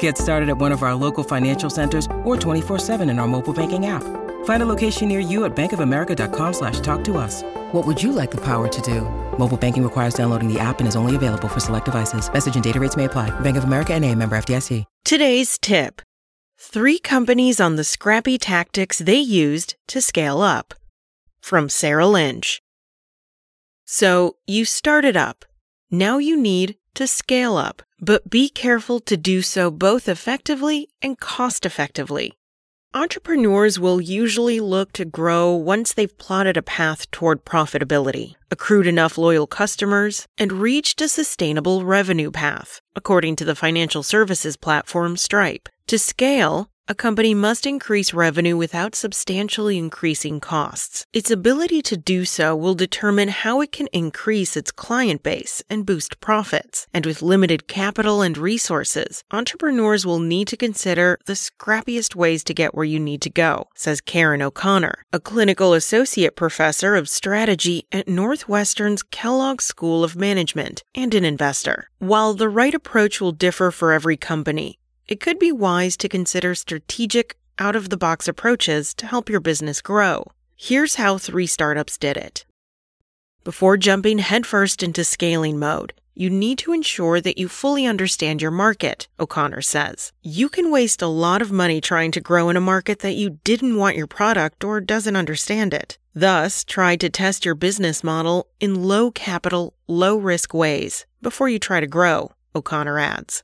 Get started at one of our local financial centers or 24-7 in our mobile banking app. Find a location near you at bankofamerica.com slash talk to us. What would you like the power to do? Mobile banking requires downloading the app and is only available for select devices. Message and data rates may apply. Bank of America and a member FDIC. Today's tip. Three companies on the scrappy tactics they used to scale up. From Sarah Lynch. So you started up. Now you need to scale up, but be careful to do so both effectively and cost effectively. Entrepreneurs will usually look to grow once they've plotted a path toward profitability, accrued enough loyal customers, and reached a sustainable revenue path, according to the financial services platform Stripe. To scale, a company must increase revenue without substantially increasing costs. Its ability to do so will determine how it can increase its client base and boost profits. And with limited capital and resources, entrepreneurs will need to consider the scrappiest ways to get where you need to go, says Karen O'Connor, a clinical associate professor of strategy at Northwestern's Kellogg School of Management and an investor. While the right approach will differ for every company, it could be wise to consider strategic, out of the box approaches to help your business grow. Here's how three startups did it. Before jumping headfirst into scaling mode, you need to ensure that you fully understand your market, O'Connor says. You can waste a lot of money trying to grow in a market that you didn't want your product or doesn't understand it. Thus, try to test your business model in low capital, low risk ways before you try to grow, O'Connor adds.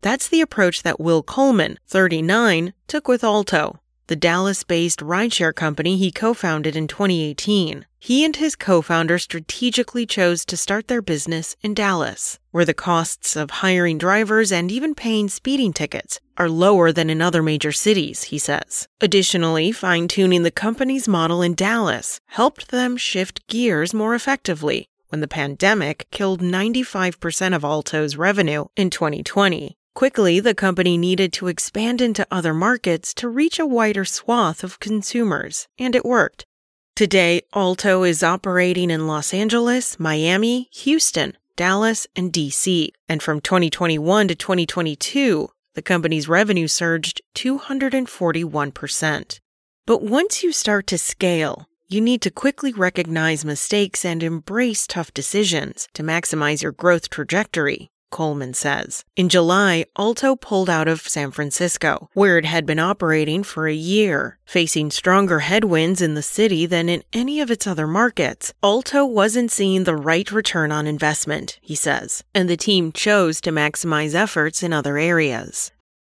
That's the approach that Will Coleman, 39, took with Alto, the Dallas based rideshare company he co founded in 2018. He and his co founder strategically chose to start their business in Dallas, where the costs of hiring drivers and even paying speeding tickets are lower than in other major cities, he says. Additionally, fine tuning the company's model in Dallas helped them shift gears more effectively when the pandemic killed 95% of Alto's revenue in 2020. Quickly, the company needed to expand into other markets to reach a wider swath of consumers, and it worked. Today, Alto is operating in Los Angeles, Miami, Houston, Dallas, and DC. And from 2021 to 2022, the company's revenue surged 241%. But once you start to scale, you need to quickly recognize mistakes and embrace tough decisions to maximize your growth trajectory. Coleman says. In July, Alto pulled out of San Francisco, where it had been operating for a year. Facing stronger headwinds in the city than in any of its other markets, Alto wasn't seeing the right return on investment, he says, and the team chose to maximize efforts in other areas.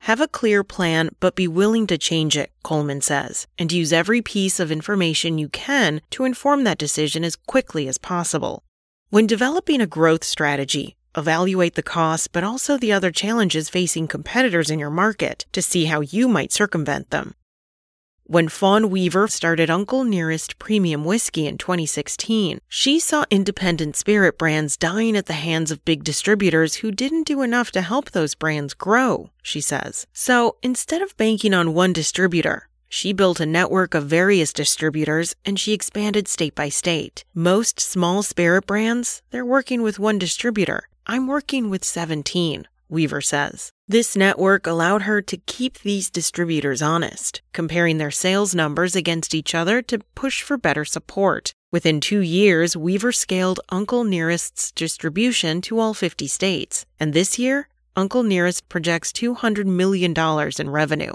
Have a clear plan, but be willing to change it, Coleman says, and use every piece of information you can to inform that decision as quickly as possible. When developing a growth strategy, Evaluate the costs, but also the other challenges facing competitors in your market to see how you might circumvent them. When Fawn Weaver started Uncle Nearest Premium Whiskey in 2016, she saw independent spirit brands dying at the hands of big distributors who didn't do enough to help those brands grow, she says. So instead of banking on one distributor, she built a network of various distributors and she expanded state by state. Most small spirit brands, they're working with one distributor. I'm working with 17, Weaver says. This network allowed her to keep these distributors honest, comparing their sales numbers against each other to push for better support. Within two years, Weaver scaled Uncle Nearest's distribution to all 50 states. And this year, Uncle Nearest projects $200 million in revenue.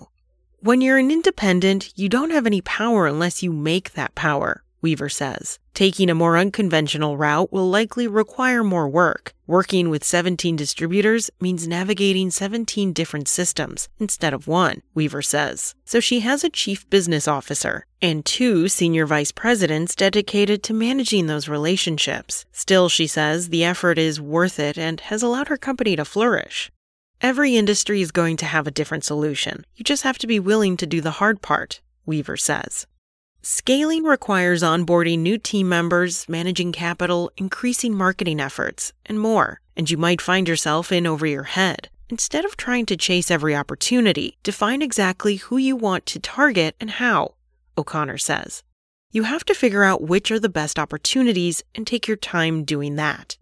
When you're an independent, you don't have any power unless you make that power, Weaver says. Taking a more unconventional route will likely require more work. Working with 17 distributors means navigating 17 different systems instead of one, Weaver says. So she has a chief business officer and two senior vice presidents dedicated to managing those relationships. Still, she says, the effort is worth it and has allowed her company to flourish. Every industry is going to have a different solution. You just have to be willing to do the hard part, Weaver says. Scaling requires onboarding new team members, managing capital, increasing marketing efforts, and more. And you might find yourself in over your head. Instead of trying to chase every opportunity, define exactly who you want to target and how, O'Connor says. You have to figure out which are the best opportunities and take your time doing that.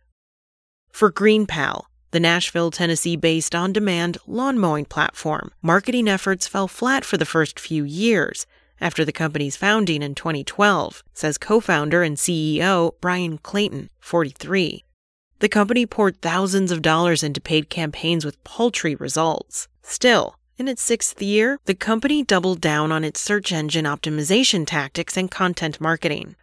For GreenPal, the Nashville, Tennessee based on demand lawn mowing platform, marketing efforts fell flat for the first few years after the company's founding in 2012, says co founder and CEO Bryan Clayton, 43. The company poured thousands of dollars into paid campaigns with paltry results. Still, in its sixth year, the company doubled down on its search engine optimization tactics and content marketing.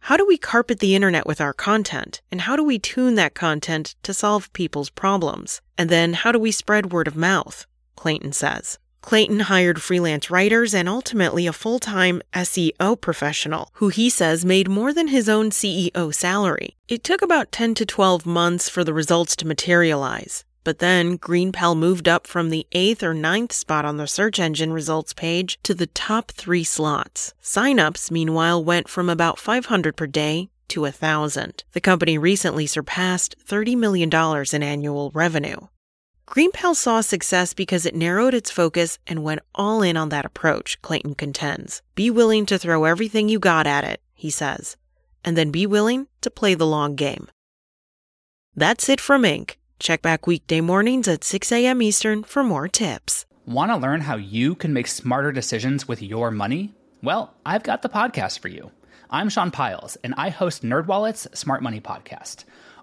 How do we carpet the internet with our content? And how do we tune that content to solve people's problems? And then how do we spread word of mouth? Clayton says. Clayton hired freelance writers and ultimately a full time SEO professional who he says made more than his own CEO salary. It took about 10 to 12 months for the results to materialize. But then GreenPal moved up from the eighth or ninth spot on the search engine results page to the top three slots. Signups, meanwhile, went from about 500 per day to 1,000. The company recently surpassed $30 million in annual revenue. GreenPal saw success because it narrowed its focus and went all in on that approach, Clayton contends. Be willing to throw everything you got at it, he says, and then be willing to play the long game. That's it from Inc. Check back weekday mornings at 6 a.m. Eastern for more tips. Want to learn how you can make smarter decisions with your money? Well, I've got the podcast for you. I'm Sean Pyles, and I host NerdWallet's Smart Money Podcast.